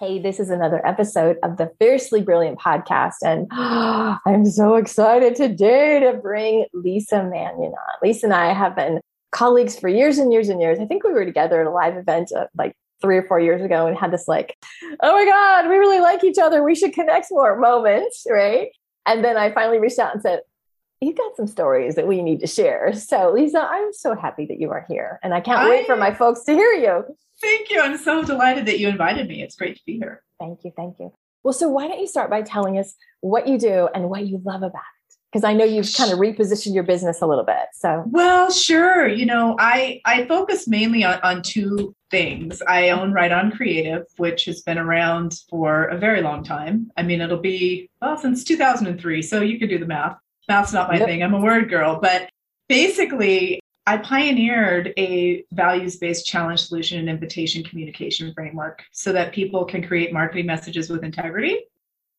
Hey, this is another episode of the Fiercely Brilliant podcast. And oh, I'm so excited today to bring Lisa Manyon on. Lisa and I have been colleagues for years and years and years. I think we were together at a live event uh, like three or four years ago and had this like, oh my God, we really like each other. We should connect more moments, right? And then I finally reached out and said, "You've got some stories that we need to share. So, Lisa, I'm so happy that you are here. And I can't I, wait for my folks to hear you. Thank you. I'm so delighted that you invited me. It's great to be here. Thank you. Thank you. Well, so why don't you start by telling us what you do and what you love about it? Because I know you've kind of repositioned your business a little bit. So well, sure. You know, I I focus mainly on, on two things. I own Write On Creative, which has been around for a very long time. I mean, it'll be well since 2003. So you can do the math. Math's not my yep. thing. I'm a word girl, but basically I pioneered a values based challenge solution and invitation communication framework so that people can create marketing messages with integrity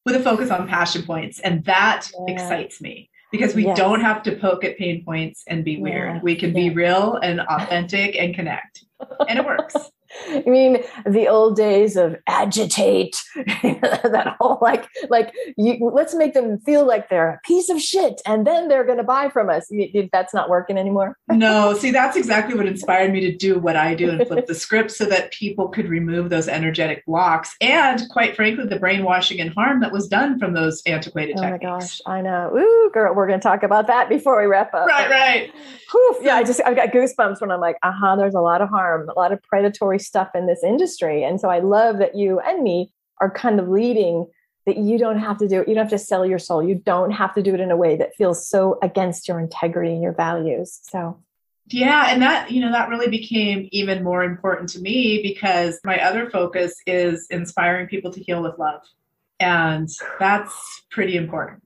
with a focus on passion points. And that yeah. excites me because we yes. don't have to poke at pain points and be weird. We can yeah. be real and authentic and connect. And it works. I mean, the old days of agitate, that whole like, like you, let's make them feel like they're a piece of shit, and then they're going to buy from us. That's not working anymore. no, see, that's exactly what inspired me to do what I do and flip the script so that people could remove those energetic blocks and, quite frankly, the brainwashing and harm that was done from those antiquated oh techniques. Oh my gosh, I know. Ooh, girl, we're going to talk about that before we wrap up. Right, right. Whew, yeah, I just I've got goosebumps when I'm like, uh huh. There's a lot of harm, a lot of predatory stuff in this industry. And so I love that you and me are kind of leading that you don't have to do it. You don't have to sell your soul. You don't have to do it in a way that feels so against your integrity and your values. So yeah, and that, you know, that really became even more important to me because my other focus is inspiring people to heal with love. And that's pretty important.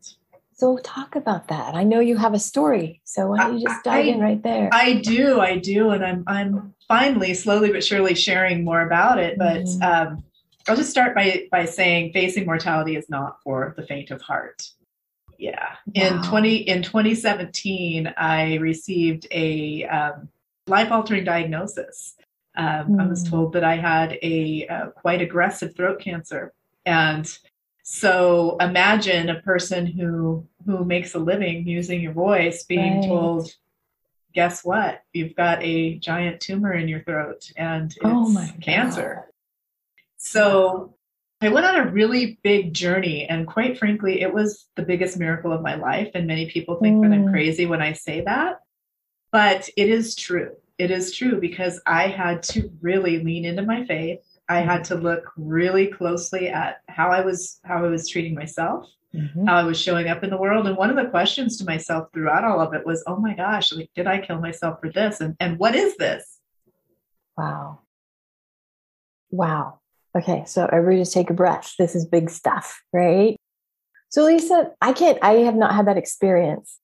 So talk about that. I know you have a story, so why don't you just dive I, in right there? I do, I do, and I'm I'm finally, slowly but surely, sharing more about it. But mm-hmm. um, I'll just start by by saying facing mortality is not for the faint of heart. Yeah, wow. in twenty in 2017, I received a um, life altering diagnosis. Um, mm. I was mm. told that I had a uh, quite aggressive throat cancer, and so imagine a person who who makes a living using your voice being right. told, guess what? You've got a giant tumor in your throat and oh it's oh cancer. God. So I went on a really big journey, and quite frankly, it was the biggest miracle of my life. And many people think mm. that I'm mm. crazy when I say that, but it is true. It is true because I had to really lean into my faith. I had to look really closely at how I was how I was treating myself, mm-hmm. how I was showing up in the world. And one of the questions to myself throughout all of it was, oh my gosh, like, did I kill myself for this? And, and what is this? Wow. Wow. Okay. So everybody just take a breath. This is big stuff, right? So Lisa, I can't, I have not had that experience.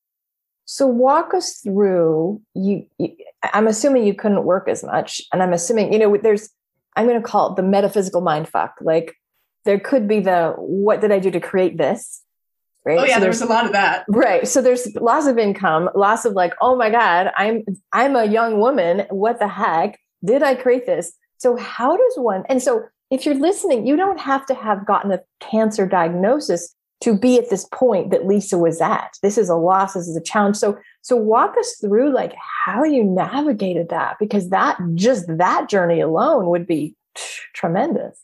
So walk us through you, you I'm assuming you couldn't work as much. And I'm assuming, you know, there's, I'm going to call it the metaphysical mind fuck. Like there could be the what did I do to create this? Right. Oh yeah, so there's, there's a lot of that. Right. So there's loss of income, loss of like, oh my God, I'm I'm a young woman. What the heck? Did I create this? So how does one and so if you're listening, you don't have to have gotten a cancer diagnosis to be at this point that Lisa was at. This is a loss, this is a challenge. So so walk us through like how you navigated that because that just that journey alone would be tremendous.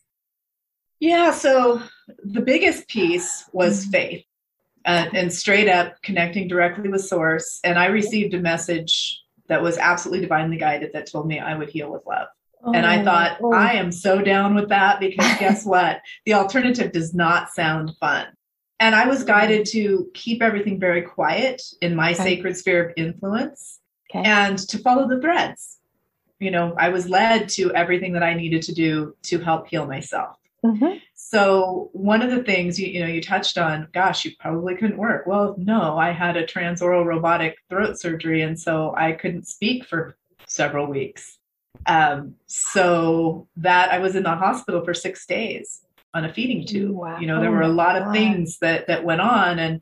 Yeah, so the biggest piece was mm-hmm. faith. and, and straight up connecting directly with source. And I received a message that was absolutely divinely guided that told me I would heal with love. Oh, and I oh, thought, oh. I am so down with that because guess what? The alternative does not sound fun. And I was guided to keep everything very quiet in my okay. sacred sphere of influence okay. and to follow the threads. You know, I was led to everything that I needed to do to help heal myself. Mm-hmm. So one of the things you, you know you touched on, gosh, you probably couldn't work. Well, no, I had a transoral robotic throat surgery, and so I couldn't speak for several weeks. Um, so that I was in the hospital for six days on a feeding tube. Wow. You know, there were a lot of things that that went on, and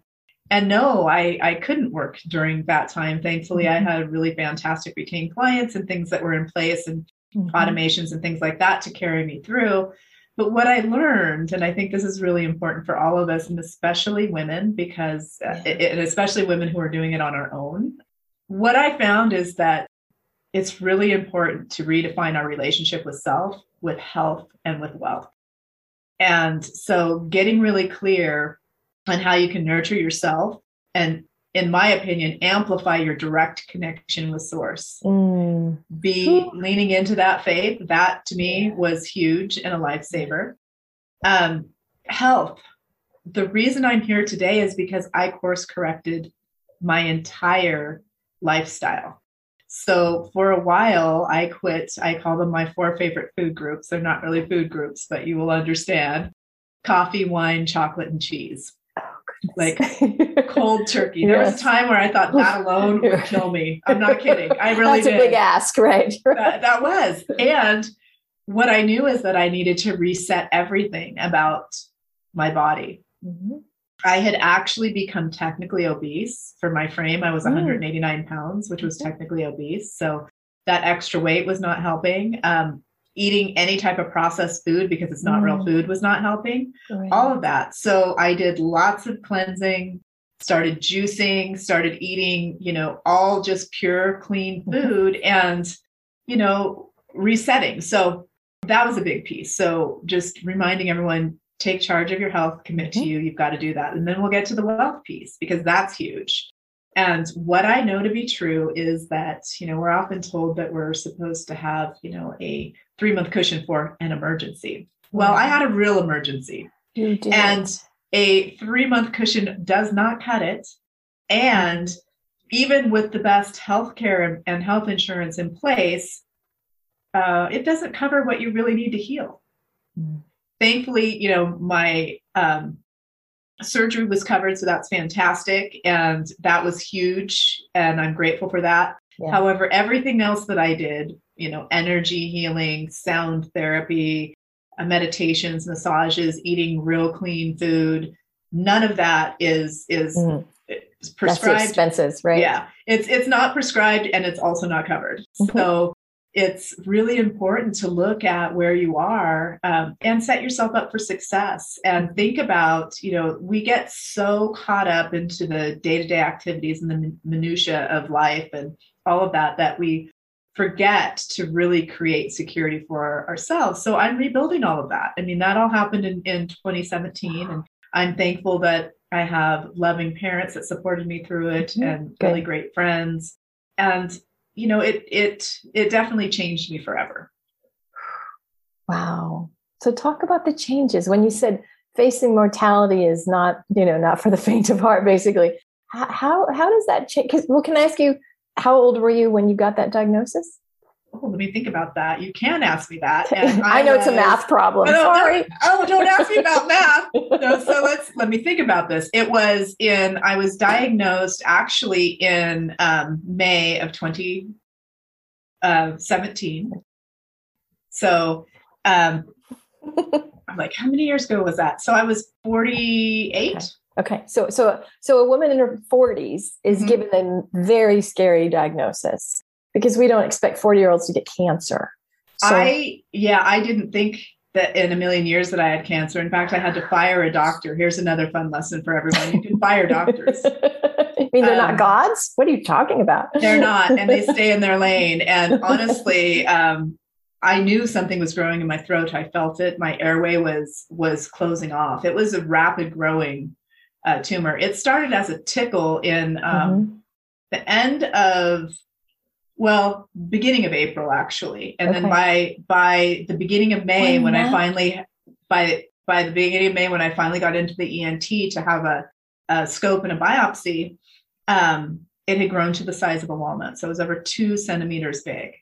and no, I I couldn't work during that time. Thankfully, mm-hmm. I had really fantastic retained clients and things that were in place and mm-hmm. automations and things like that to carry me through but what I learned, and I think this is really important for all of us, and especially women, because, uh, yeah. and especially women who are doing it on our own, what I found is that it's really important to redefine our relationship with self, with health, and with wealth. And so getting really clear on how you can nurture yourself and in my opinion, amplify your direct connection with source. Mm. Be leaning into that faith. That to me was huge and a lifesaver. Um, health. The reason I'm here today is because I course corrected my entire lifestyle. So for a while, I quit. I call them my four favorite food groups. They're not really food groups, but you will understand coffee, wine, chocolate, and cheese like cold turkey. There yes. was a time where I thought that alone would kill me. I'm not kidding. I really That's did. a big ask, right? that, that was. And what I knew is that I needed to reset everything about my body. Mm-hmm. I had actually become technically obese for my frame. I was 189 mm. pounds, which was technically obese. So that extra weight was not helping. Um, eating any type of processed food because it's not mm. real food was not helping right. all of that so i did lots of cleansing started juicing started eating you know all just pure clean mm-hmm. food mm-hmm. and you know resetting so that was a big piece so just reminding everyone take charge of your health commit mm-hmm. to you you've got to do that and then we'll get to the wealth piece because that's huge and what I know to be true is that, you know, we're often told that we're supposed to have, you know, a three month cushion for an emergency. Well, I had a real emergency. And a three month cushion does not cut it. And even with the best healthcare and health insurance in place, uh, it doesn't cover what you really need to heal. Mm. Thankfully, you know, my um, surgery was covered, so that's fantastic. And that was huge. And I'm grateful for that. Yeah. However, everything else that I did, you know, energy healing, sound therapy, uh, meditations, massages, eating real clean food, none of that is is mm. prescribed. That's expenses, right? Yeah, it's it's not prescribed and it's also not covered. Mm-hmm. So it's really important to look at where you are um, and set yourself up for success and think about you know we get so caught up into the day-to-day activities and the minutia of life and all of that that we forget to really create security for ourselves. So i'm rebuilding all of that. I mean that all happened in, in 2017 and i'm thankful that i have loving parents that supported me through it mm-hmm. and really great friends. And you know it it it definitely changed me forever. Wow. So talk about the changes. When you said facing mortality is not you know not for the faint of heart basically how how does that change well can i ask you how old were you when you got that diagnosis oh, let me think about that. You can ask me that. I, I, know was, it's a math problem. Oh, Sorry. oh, don't ask me about math. No, so let's let me think about this. It was in I was diagnosed actually in um, May of 2017. Uh, so um, I'm like, how many years ago was that? So I was 48. Okay. Okay, so so so a woman in her 40s is mm-hmm. given a very scary diagnosis because we don't expect 40 year olds to get cancer. So, I, yeah, I didn't think that in a million years that I had cancer. In fact, I had to fire a doctor. Here's another fun lesson for everyone. You can fire doctors. I mean, they're um, not gods? What are you talking about? they're not, and they stay in their lane. And honestly, um, I knew something was growing in my throat. I felt it. My airway was was closing off. It was a rapid growing uh, tumor. It started as a tickle in um, mm-hmm. the end of well beginning of april actually. And okay. then by by the beginning of may when, when i finally by by the beginning of may when i finally got into the ent to have a, a scope and a biopsy um, it had grown to the size of a walnut. So it was over two centimeters big.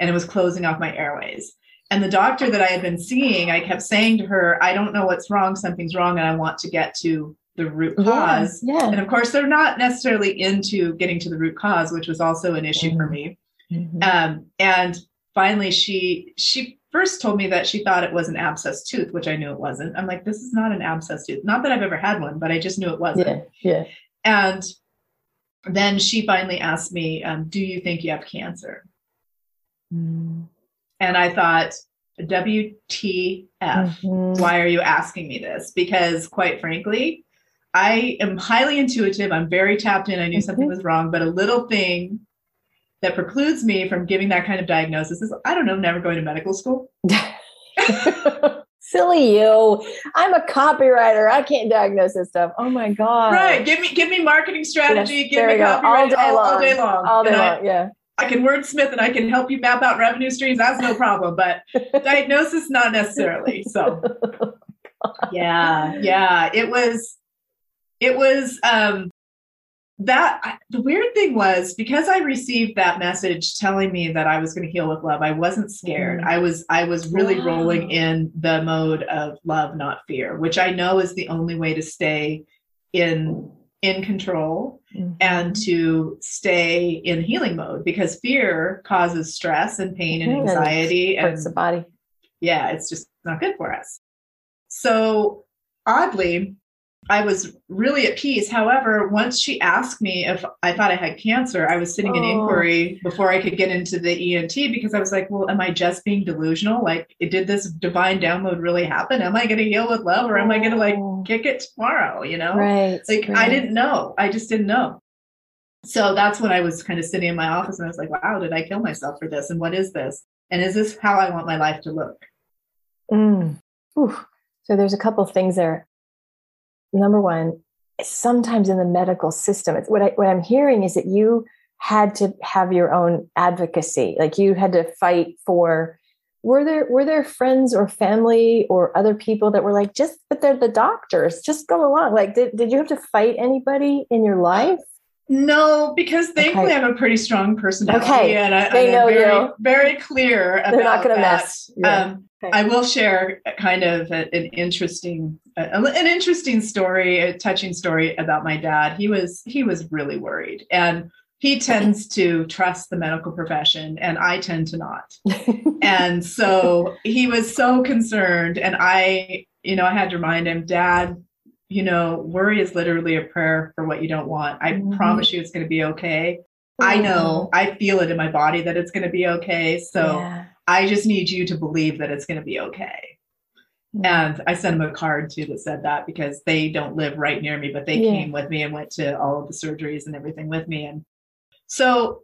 And it was closing off my airways. And the doctor that i had been seeing i kept saying to her i don't know what's wrong. Something's wrong and i want to get to the root cause. Yeah, yeah. And of course, they're not necessarily into getting to the root cause, which was also an issue mm-hmm. for me. Mm-hmm. Um, and finally, she she first told me that she thought it was an abscess tooth, which I knew it wasn't. I'm like, this is not an abscess tooth. Not that I've ever had one, but I just knew it wasn't. Yeah. Yeah. And then she finally asked me, um, "Do you think you have cancer?" Mm. And I thought, WTF, mm-hmm. why are you asking me this? Because quite frankly, I am highly intuitive. I'm very tapped in. I knew something was wrong, but a little thing that precludes me from giving that kind of diagnosis is I don't know, never going to medical school. Silly you. I'm a copywriter. I can't diagnose this stuff. Oh my God. Right. Give me give me marketing strategy. Yes, give me copywriting all day, all, long. all day long. All day long. yeah. I can wordsmith and I can help you map out revenue streams. That's no problem. But diagnosis, not necessarily. So oh yeah, yeah. It was it was um that the weird thing was because i received that message telling me that i was going to heal with love i wasn't scared mm-hmm. i was i was really wow. rolling in the mode of love not fear which i know is the only way to stay in in control mm-hmm. and to stay in healing mode because fear causes stress and pain and anxiety and hurts the body yeah it's just not good for us so oddly I was really at peace. However, once she asked me if I thought I had cancer, I was sitting in oh. inquiry before I could get into the ENT because I was like, well, am I just being delusional? Like, did this divine download really happen? Am I going to heal with love or am I going to like oh. kick it tomorrow? You know? Right. Like, right. I didn't know. I just didn't know. So that's when I was kind of sitting in my office and I was like, wow, did I kill myself for this? And what is this? And is this how I want my life to look? Mm. So there's a couple of things there number one, sometimes in the medical system, it's what I what I'm hearing is that you had to have your own advocacy, like you had to fight for. Were there were there friends or family or other people that were like, just but they're the doctors, just go along. Like, did did you have to fight anybody in your life? No, because thankfully okay. I have a pretty strong personality, okay. and, I, they know very, you. very clear. They're not going to mess. Yeah. Um, okay. I will share kind of an interesting, an interesting story, a touching story about my dad. He was he was really worried, and he tends to trust the medical profession, and I tend to not. and so he was so concerned, and I, you know, I had to remind him, Dad, you know, worry is literally a prayer for what you don't want. I mm-hmm. promise you it's going to be okay. Mm-hmm. I know, I feel it in my body that it's going to be okay. So yeah. I just need you to believe that it's going to be okay. Mm-hmm. And I sent them a card too that said that because they don't live right near me, but they yeah. came with me and went to all of the surgeries and everything with me. And so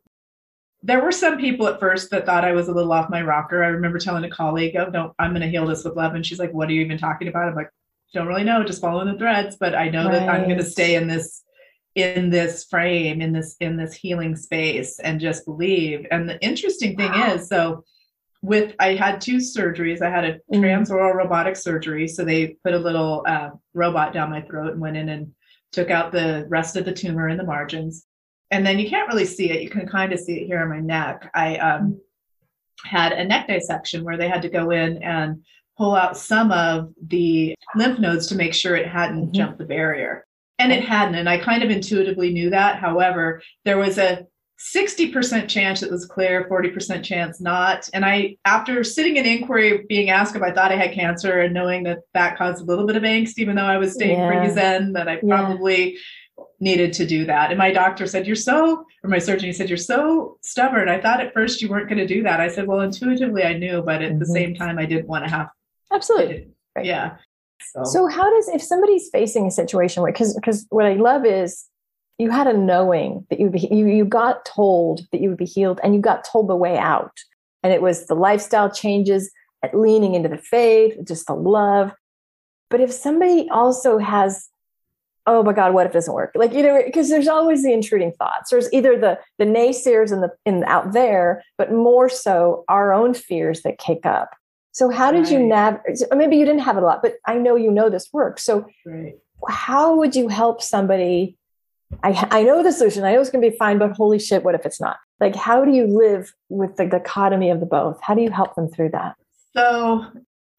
there were some people at first that thought I was a little off my rocker. I remember telling a colleague, "Oh, no, I'm going to heal this with love," and she's like, "What are you even talking about?" I'm like, don't really know, just following the threads, but I know right. that I'm going to stay in this in this frame in this in this healing space and just believe and the interesting thing wow. is so with i had two surgeries i had a mm-hmm. transoral robotic surgery so they put a little uh, robot down my throat and went in and took out the rest of the tumor in the margins and then you can't really see it you can kind of see it here on my neck i um, had a neck dissection where they had to go in and pull out some of the lymph nodes to make sure it hadn't mm-hmm. jumped the barrier. And it hadn't. And I kind of intuitively knew that. However, there was a 60% chance it was clear, 40% chance not. And I, after sitting in inquiry, being asked if I thought I had cancer and knowing that that caused a little bit of angst, even though I was staying yeah. pretty zen, that I probably yeah. needed to do that. And my doctor said, You're so, or my surgeon, he said, You're so stubborn. I thought at first you weren't going to do that. I said, Well, intuitively I knew, but at mm-hmm. the same time, I didn't want to have Absolutely. Right. Yeah. So. so how does if somebody's facing a situation where because because what I love is you had a knowing that you you you got told that you would be healed and you got told the way out. And it was the lifestyle changes leaning into the faith just the love. But if somebody also has oh my god what if it doesn't work? Like you know because there's always the intruding thoughts. There's either the the naysayers in the in out there but more so our own fears that kick up. So how did right. you navigate maybe you didn't have it a lot but i know you know this works. So right. how would you help somebody I, I know the solution. I know it's going to be fine, but holy shit, what if it's not? Like, how do you live with the dichotomy of the both? How do you help them through that? So,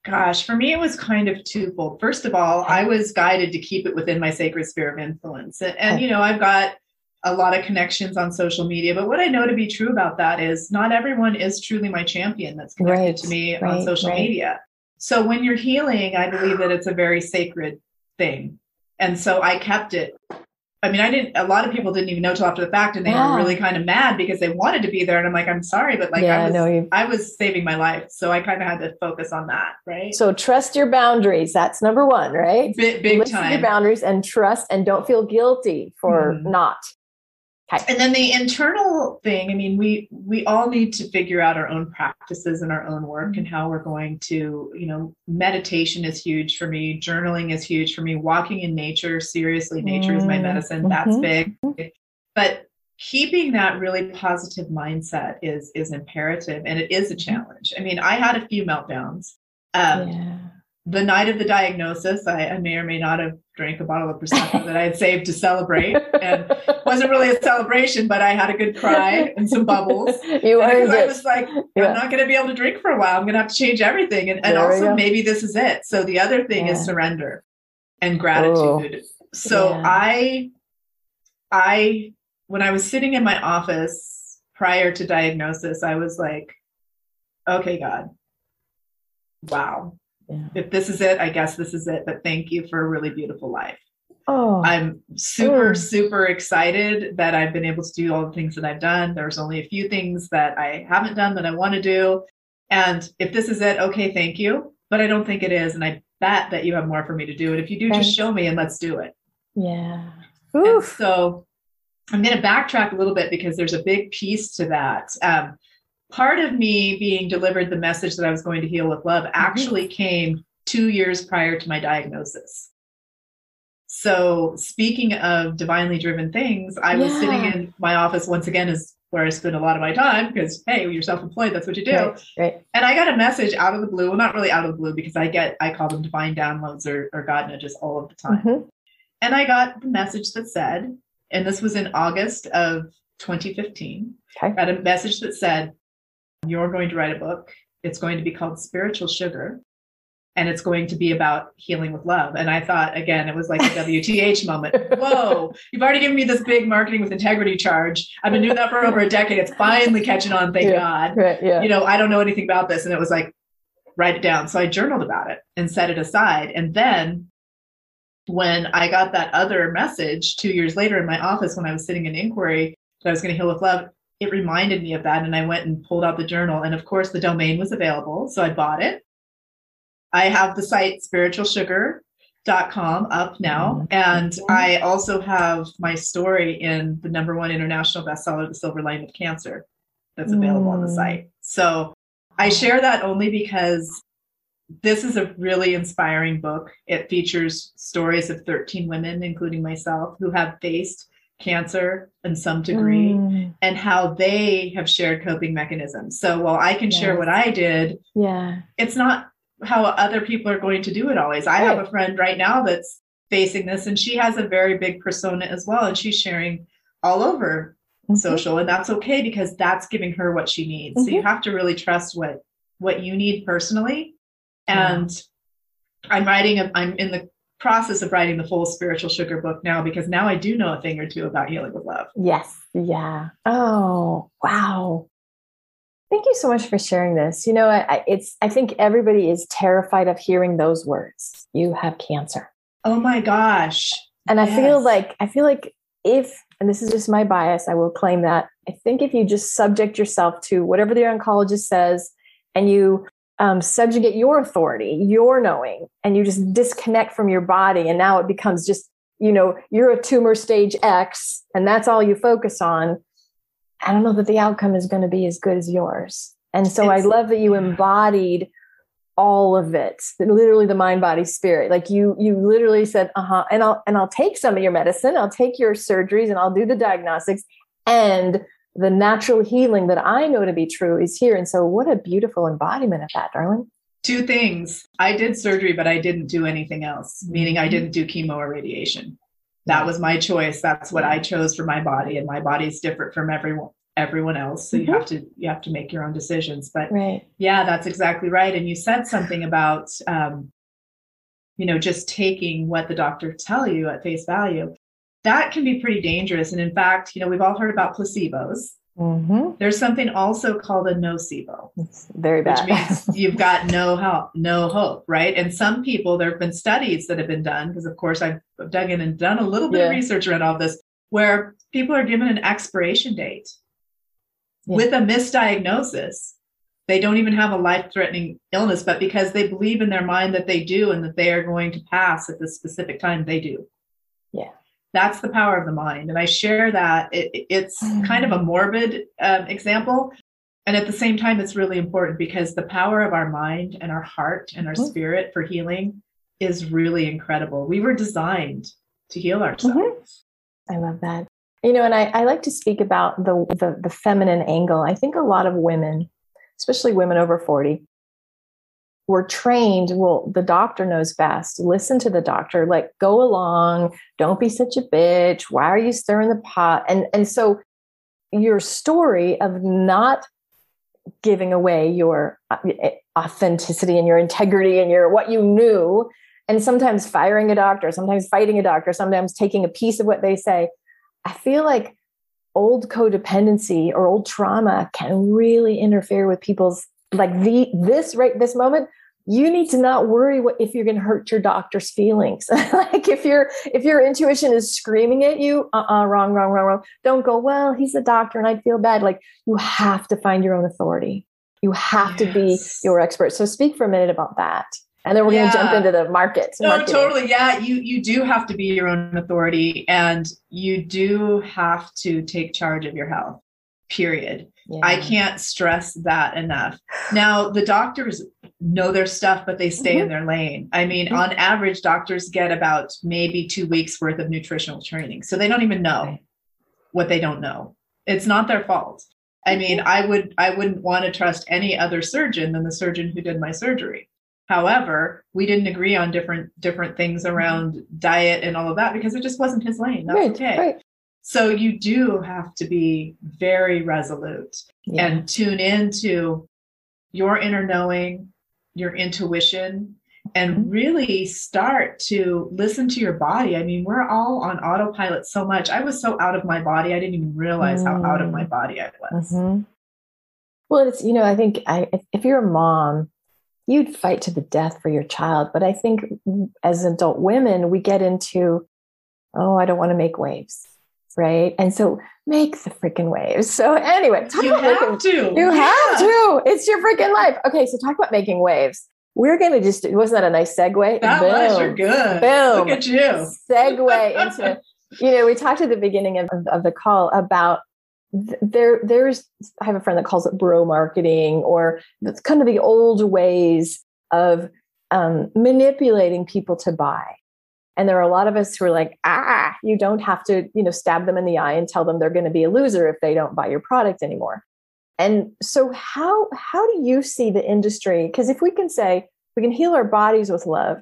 gosh, for me, it was kind of twofold. First of all, I was guided to keep it within my sacred sphere of influence. And, and you know, I've got a lot of connections on social media, but what I know to be true about that is not everyone is truly my champion that's connected right, to me right, on social right. media. So when you're healing, I believe that it's a very sacred thing. And so I kept it I mean, I didn't, a lot of people didn't even know till after the fact and they yeah. were really kind of mad because they wanted to be there. And I'm like, I'm sorry, but like, yeah, I, was, no, I was saving my life. So I kind of had to focus on that. Right. So trust your boundaries. That's number one, right? Big, big Listen time. your boundaries and trust and don't feel guilty for mm-hmm. not. Okay. And then the internal thing, I mean, we we all need to figure out our own practices and our own work and how we're going to, you know, meditation is huge for me, journaling is huge for me, walking in nature, seriously, nature mm-hmm. is my mm-hmm. medicine, that's mm-hmm. big. But keeping that really positive mindset is is imperative and it is a mm-hmm. challenge. I mean, I had a few meltdowns. Um, yeah the night of the diagnosis, I, I, may or may not have drank a bottle of prosecco that I had saved to celebrate, and wasn't really a celebration, but I had a good cry and some bubbles. You earned. I was like, yeah. I'm not going to be able to drink for a while. I'm going to have to change everything, and, and also maybe this is it. So the other thing yeah. is surrender and gratitude. Ooh. So yeah. I, I, when I was sitting in my office prior to diagnosis, I was like, okay, God, wow yeah. if this is it, I guess this is it. But thank you for a really beautiful life. Oh, I'm super, oh. super excited that I've been able to do all the things that I've done. There's only a few things that I haven't done that I want to do. And if this is it, okay, thank you. But I don't think it is. And I bet that you have more for me to do. And if you do, Thanks. just show me and let's do it. Yeah. so I'm going to backtrack a little bit because there's a big piece to that. Um, part of me being delivered the message that I was going to heal with love actually came two years prior to my diagnosis. So, speaking of divinely driven things, I was sitting in my office once again, is where I spend a lot of my time because, hey, you're self employed, that's what you do. Right, right. And I got a message out of the blue. Well, not really out of the blue because I get, I call them divine downloads or, or God nudges all of the time. Mm-hmm. And I got the message that said, and this was in August of 2015, okay. I got a message that said, you're going to write a book. It's going to be called Spiritual Sugar. And it's going to be about healing with love. And I thought, again, it was like a WTH moment. Whoa, you've already given me this big marketing with integrity charge. I've been doing that for over a decade. It's finally catching on, thank yeah, God. Right, yeah. You know, I don't know anything about this. And it was like, write it down. So I journaled about it and set it aside. And then when I got that other message two years later in my office when I was sitting in inquiry that I was going to heal with love, it reminded me of that. And I went and pulled out the journal. And of course, the domain was available. So I bought it. I have the site spiritualsugar.com up now. Mm-hmm. And I also have my story in the number one international bestseller, The Silver Lining of Cancer, that's available mm. on the mm. site. So I share that only because this is a really inspiring book. It features stories of 13 women, including myself, who have faced cancer in some degree mm. and how they have shared coping mechanisms. So while I can yes. share what I did, yeah. It's not how other people are going to do it always. I right. have a friend right now that's facing this and she has a very big persona as well and she's sharing all over mm-hmm. social and that's okay because that's giving her what she needs. Mm-hmm. So you mm-hmm. have to really trust what what you need personally. And yeah. I'm writing a, I'm in the process of writing the full spiritual sugar book now because now I do know a thing or two about healing with love. Yes. Yeah. Oh, wow. Thank you so much for sharing this. You know, I, it's I think everybody is terrified of hearing those words. You have cancer. Oh my gosh. And yes. I feel like I feel like if and this is just my bias, I will claim that. I think if you just subject yourself to whatever the oncologist says and you um, subjugate your authority, your knowing, and you just disconnect from your body. And now it becomes just, you know, you're a tumor stage X, and that's all you focus on. I don't know that the outcome is going to be as good as yours. And so it's, I love that you embodied all of it literally the mind body spirit like you you literally said uh-huh and i'll and i'll take some of your medicine i'll take your surgeries and i'll do the diagnostics and the natural healing that i know to be true is here. And so what a beautiful embodiment of that darling. Two things. I did surgery but i didn't do anything else meaning i didn't do chemo or radiation. That was my choice. That's what i chose for my body and my body is different from everyone everyone else. So mm-hmm. you have to you have to make your own decisions. But right. yeah that's exactly right. And you said something about um, you know just taking what the doctor tell you at face value that can be pretty dangerous and in fact you know we've all heard about placebos mm-hmm. there's something also called a nocebo it's very bad which means you've got no help no hope right and some people there have been studies that have been done because of course i've dug in and done a little bit yeah. of research around all this where people are given an expiration date yeah. with a misdiagnosis. They don't even have a life threatening illness, but because they believe in their mind that they do and that they are going to pass at the specific time, they do. That's the power of the mind. And I share that. It, it's kind of a morbid um, example. And at the same time, it's really important because the power of our mind and our heart and our mm-hmm. spirit for healing is really incredible. We were designed to heal ourselves. Mm-hmm. I love that. You know, and I, I like to speak about the, the the feminine angle. I think a lot of women, especially women over 40, were trained well the doctor knows best. Listen to the doctor. Like go along. Don't be such a bitch. Why are you stirring the pot? And and so your story of not giving away your uh, authenticity and your integrity and your what you knew and sometimes firing a doctor sometimes fighting a doctor sometimes taking a piece of what they say I feel like old codependency or old trauma can really interfere with people's like the this right this moment you need to not worry what if you're going to hurt your doctor's feelings like if your if your intuition is screaming at you uh-uh wrong wrong wrong wrong don't go well he's a doctor and i feel bad like you have to find your own authority you have yes. to be your expert so speak for a minute about that and then we're yeah. going to jump into the market. No, marketing. totally. Yeah, you you do have to be your own authority, and you do have to take charge of your health. Period. Yeah. I can't stress that enough. Now, the doctors know their stuff, but they stay mm-hmm. in their lane. I mean, mm-hmm. on average, doctors get about maybe two weeks worth of nutritional training, so they don't even know what they don't know. It's not their fault. I mean, I would I wouldn't want to trust any other surgeon than the surgeon who did my surgery However, we didn't agree on different different things mm-hmm. around diet and all of that because it just wasn't his lane. That's right, okay. Right. So you do have to be very resolute yeah. and tune into your inner knowing, your intuition, and mm-hmm. really start to listen to your body. I mean, we're all on autopilot so much. I was so out of my body, I didn't even realize mm. how out of my mm. body I was. Mm-hmm. Well, it's, you know, I think I, if you're a mom, you'd fight to the death for your child. But I think as adult women, we get into, oh, I don't want to make waves. Right. And so make the freaking waves. So anyway, talk you about have making, to. You yeah. have to. It's your freaking life. Okay. So talk about making waves. We're going to just, wasn't that a nice segue? That Boom. was, you're good. Boom. Look at you. Segue into, you know, we talked at the beginning of, of the call about there there's i have a friend that calls it bro marketing or it's kind of the old ways of um, manipulating people to buy and there are a lot of us who are like ah you don't have to you know stab them in the eye and tell them they're going to be a loser if they don't buy your product anymore and so how how do you see the industry because if we can say we can heal our bodies with love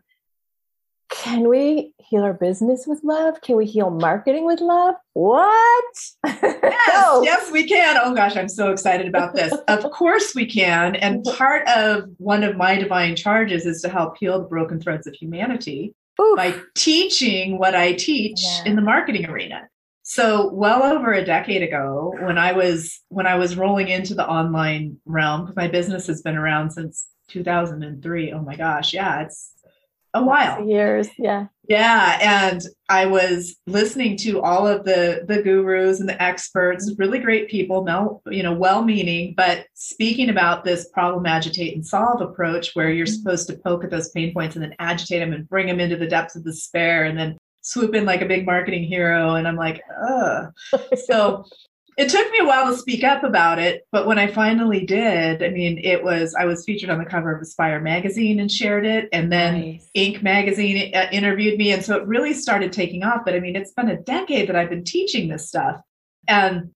can we heal our business with love? Can we heal marketing with love? What? Yes, yes, we can. Oh gosh, I'm so excited about this. of course we can. And part of one of my divine charges is to help heal the broken threads of humanity Oof. by teaching what I teach yeah. in the marketing arena. So well over a decade ago, when I was when I was rolling into the online realm, because my business has been around since 2003. Oh my gosh, yeah, it's a while. years yeah. Yeah and i was listening to all of the the gurus and the experts really great people no you know well meaning but speaking about this problem agitate and solve approach where you're mm-hmm. supposed to poke at those pain points and then agitate them and bring them into the depths of despair and then swoop in like a big marketing hero and i'm like uh so it took me a while to speak up about it, but when I finally did, I mean, it was I was featured on the cover of Aspire magazine and shared it, and then nice. Inc. magazine uh, interviewed me, and so it really started taking off. But I mean, it's been a decade that I've been teaching this stuff, and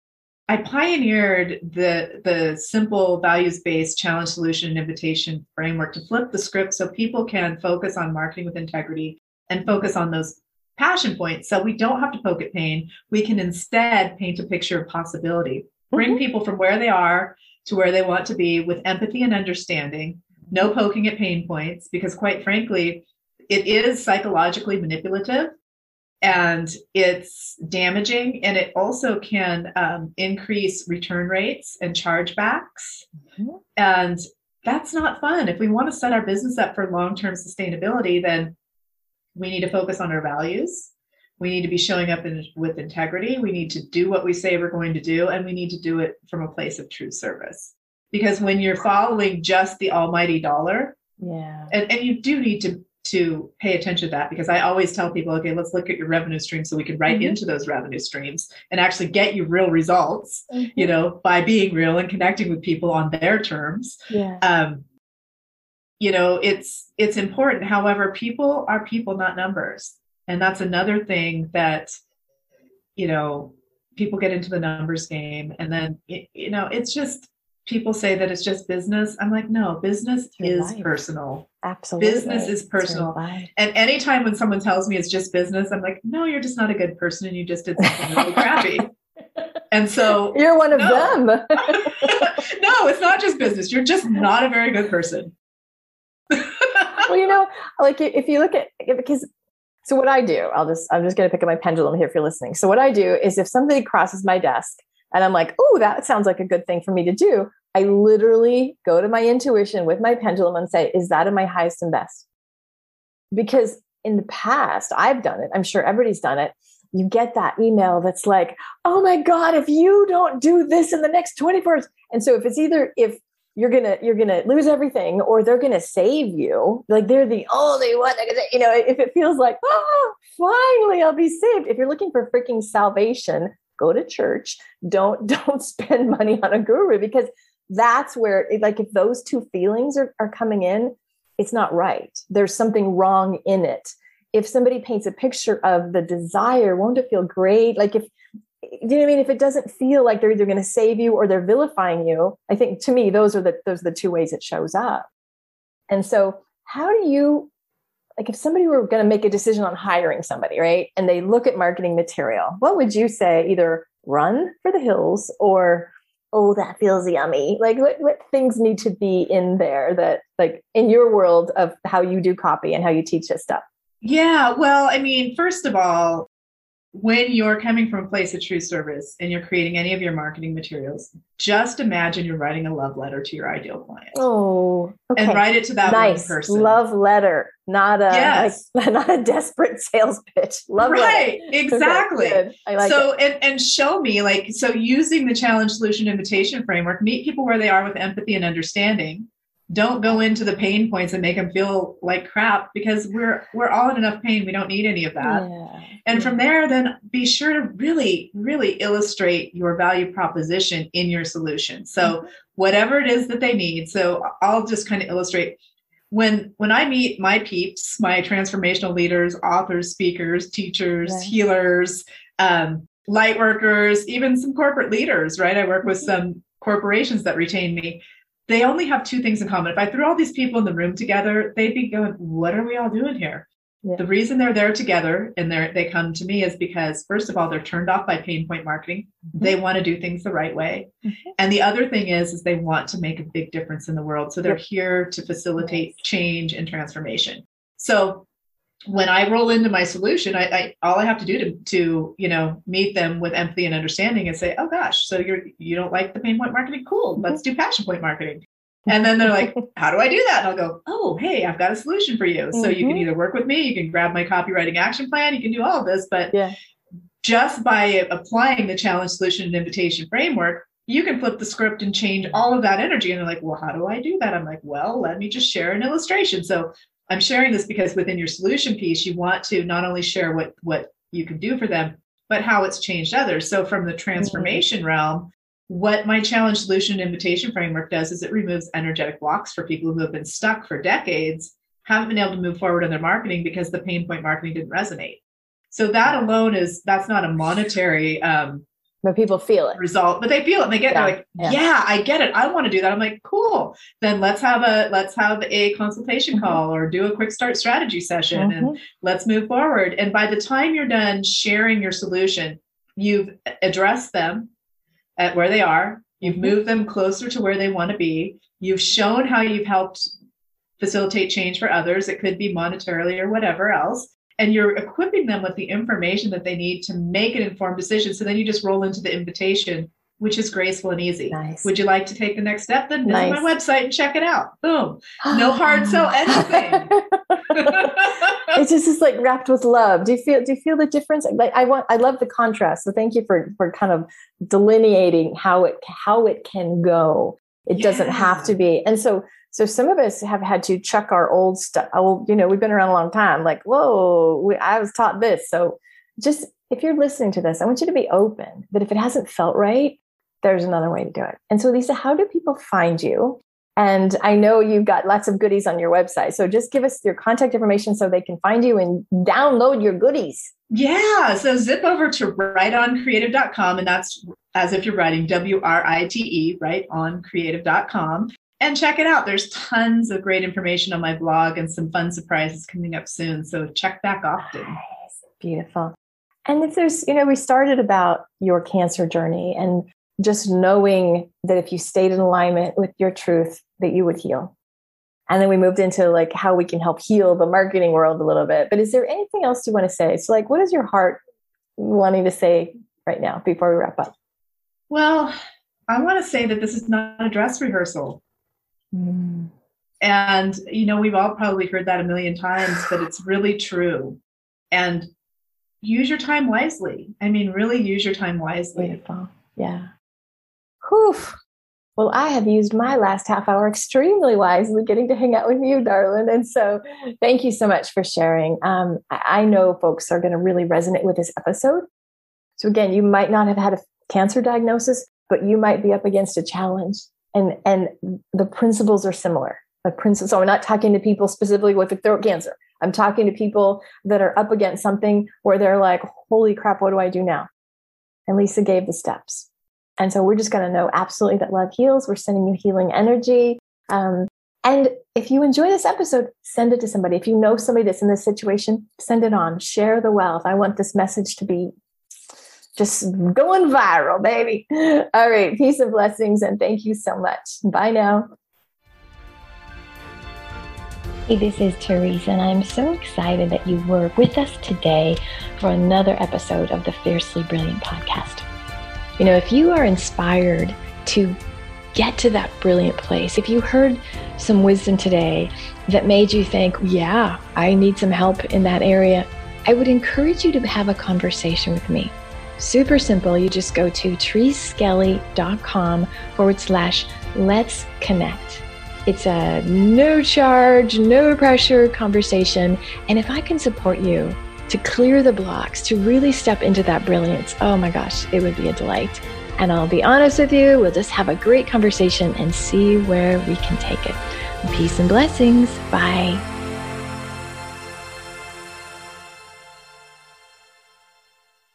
I pioneered the the simple values based challenge solution and invitation framework to flip the script so people can focus on marketing with integrity and focus on those passion points. So we don't have to poke at pain. We can instead paint a picture of possibility, bring mm-hmm. people from where they are to where they want to be with empathy and understanding, no poking at pain points, because quite frankly, it is psychologically manipulative and it's damaging and it also can um, increase return rates and chargebacks mm-hmm. and that's not fun if we want to set our business up for long-term sustainability then we need to focus on our values. We need to be showing up in, with integrity. We need to do what we say we're going to do, and we need to do it from a place of true service. Because when you're following just the almighty dollar, yeah, and, and you do need to to pay attention to that because I always tell people, okay, let's look at your revenue streams so we can write mm-hmm. into those revenue streams and actually get you real results, mm-hmm. you know, by being real and connecting with people on their terms. Yeah. Um, you know it's it's important. However people are people not numbers. And that's another thing that you know people get into the numbers game. And then you know it's just people say that it's just business. I'm like no business is life. personal. Absolutely. Business is personal. and anytime when someone tells me it's just business i'm like no you're just not a good person and you just did something really crappy. And so you're one of no. them. No it's not just business. You're just not a very good person well, you know, like if you look at because so what I do, I'll just I'm just going to pick up my pendulum here if you're listening. So what I do is if somebody crosses my desk and I'm like, "Oh, that sounds like a good thing for me to do," I literally go to my intuition with my pendulum and say, "Is that in my highest and best?" Because in the past, I've done it. I'm sure everybody's done it. You get that email that's like, "Oh my god, if you don't do this in the next 24 hours." And so if it's either if you're gonna you're gonna lose everything or they're gonna save you. Like they're the only one that can you know if it feels like oh finally i'll be saved. If you're looking for freaking salvation go to church. Don't don't spend money on a guru because that's where like if those two feelings are, are coming in it's not right. There's something wrong in it. If somebody paints a picture of the desire won't it feel great? Like if you know what I mean? If it doesn't feel like they're either going to save you or they're vilifying you, I think to me those are the those are the two ways it shows up. And so, how do you like if somebody were going to make a decision on hiring somebody, right? And they look at marketing material, what would you say? Either run for the hills or oh, that feels yummy. Like what what things need to be in there that like in your world of how you do copy and how you teach this stuff? Yeah, well, I mean, first of all, when you're coming from a place of true service and you're creating any of your marketing materials, just imagine you're writing a love letter to your ideal client. Oh, okay. and write it to that nice. one person. Love letter, not a yes. like, not a desperate sales pitch. Love letter. right, letter. exactly. Okay, I like so it. and and show me like so using the challenge solution invitation framework, meet people where they are with empathy and understanding don't go into the pain points and make them feel like crap because we're we're all in enough pain we don't need any of that yeah. and from there then be sure to really really illustrate your value proposition in your solution so mm-hmm. whatever it is that they need so i'll just kind of illustrate when when i meet my peeps my transformational leaders authors speakers teachers right. healers um, light workers even some corporate leaders right i work with mm-hmm. some corporations that retain me they only have two things in common. If I threw all these people in the room together, they'd be going, What are we all doing here? Yeah. The reason they're there together and they they come to me is because first of all they're turned off by pain point marketing. Mm-hmm. They want to do things the right way. Mm-hmm. And the other thing is is they want to make a big difference in the world. So they're here to facilitate yes. change and transformation. So when I roll into my solution, I, I, all I have to do to to you know meet them with empathy and understanding and say, oh gosh, so you're you don't like the pain point marketing? Cool, let's do passion point marketing. And then they're like, how do I do that? And I'll go, oh, hey, I've got a solution for you. So mm-hmm. you can mm-hmm. either work with me, you can grab my copywriting action plan, you can do all of this, but yeah. just by applying the challenge solution and invitation framework, you can flip the script and change all of that energy. And they're like, well, how do I do that? I'm like, well, let me just share an illustration. So I'm sharing this because within your solution piece, you want to not only share what what you can do for them, but how it's changed others. So, from the transformation mm-hmm. realm, what my challenge solution invitation framework does is it removes energetic blocks for people who have been stuck for decades, haven't been able to move forward in their marketing because the pain point marketing didn't resonate. So that alone is that's not a monetary um, but people feel it result but they feel it and they get yeah. like yeah. yeah. i get it i want to do that i'm like cool then let's have a let's have a consultation mm-hmm. call or do a quick start strategy session mm-hmm. and let's move forward and by the time you're done sharing your solution you've addressed them at where they are you've mm-hmm. moved them closer to where they want to be you've shown how you've helped facilitate change for others it could be monetarily or whatever else and you're equipping them with the information that they need to make an informed decision. So then you just roll into the invitation, which is graceful and easy. Nice. Would you like to take the next step? Then visit nice. my website and check it out. Boom. No hard sell anything. it's just it's like wrapped with love. Do you feel do you feel the difference? Like I want I love the contrast. So thank you for for kind of delineating how it how it can go. It yeah. doesn't have to be. And so so some of us have had to chuck our old stuff. Well, oh, you know, we've been around a long time. Like, whoa, we, I was taught this. So just if you're listening to this, I want you to be open that if it hasn't felt right, there's another way to do it. And so, Lisa, how do people find you? And I know you've got lots of goodies on your website. So just give us your contact information so they can find you and download your goodies. Yeah. So zip over to writeoncreative.com. And that's as if you're writing W R I T E, right on creative.com and check it out. There's tons of great information on my blog and some fun surprises coming up soon. So check back often. Nice. Beautiful. And if there's, you know, we started about your cancer journey and just knowing that if you stayed in alignment with your truth, that you would heal. And then we moved into like how we can help heal the marketing world a little bit. But is there anything else you want to say? So, like, what is your heart wanting to say right now before we wrap up? Well, I want to say that this is not a dress rehearsal. Mm. And, you know, we've all probably heard that a million times, but it's really true. And use your time wisely. I mean, really use your time wisely. Beautiful. Yeah. Whew. Well, I have used my last half hour extremely wisely getting to hang out with you, darling. And so thank you so much for sharing. Um, I know folks are going to really resonate with this episode. So, again, you might not have had a cancer diagnosis, but you might be up against a challenge and and the principles are similar. The principles so i'm not talking to people specifically with throat cancer. I'm talking to people that are up against something where they're like holy crap what do i do now? And lisa gave the steps. And so we're just going to know absolutely that love heals. We're sending you healing energy. Um, and if you enjoy this episode send it to somebody. If you know somebody that's in this situation send it on. Share the wealth. I want this message to be just going viral, baby. All right. Peace and blessings. And thank you so much. Bye now. Hey, this is Teresa, and I'm so excited that you were with us today for another episode of the Fiercely Brilliant podcast. You know, if you are inspired to get to that brilliant place, if you heard some wisdom today that made you think, yeah, I need some help in that area, I would encourage you to have a conversation with me. Super simple. You just go to teresaskelly.com forward slash let's connect. It's a no charge, no pressure conversation. And if I can support you to clear the blocks, to really step into that brilliance, oh my gosh, it would be a delight. And I'll be honest with you, we'll just have a great conversation and see where we can take it. Peace and blessings. Bye.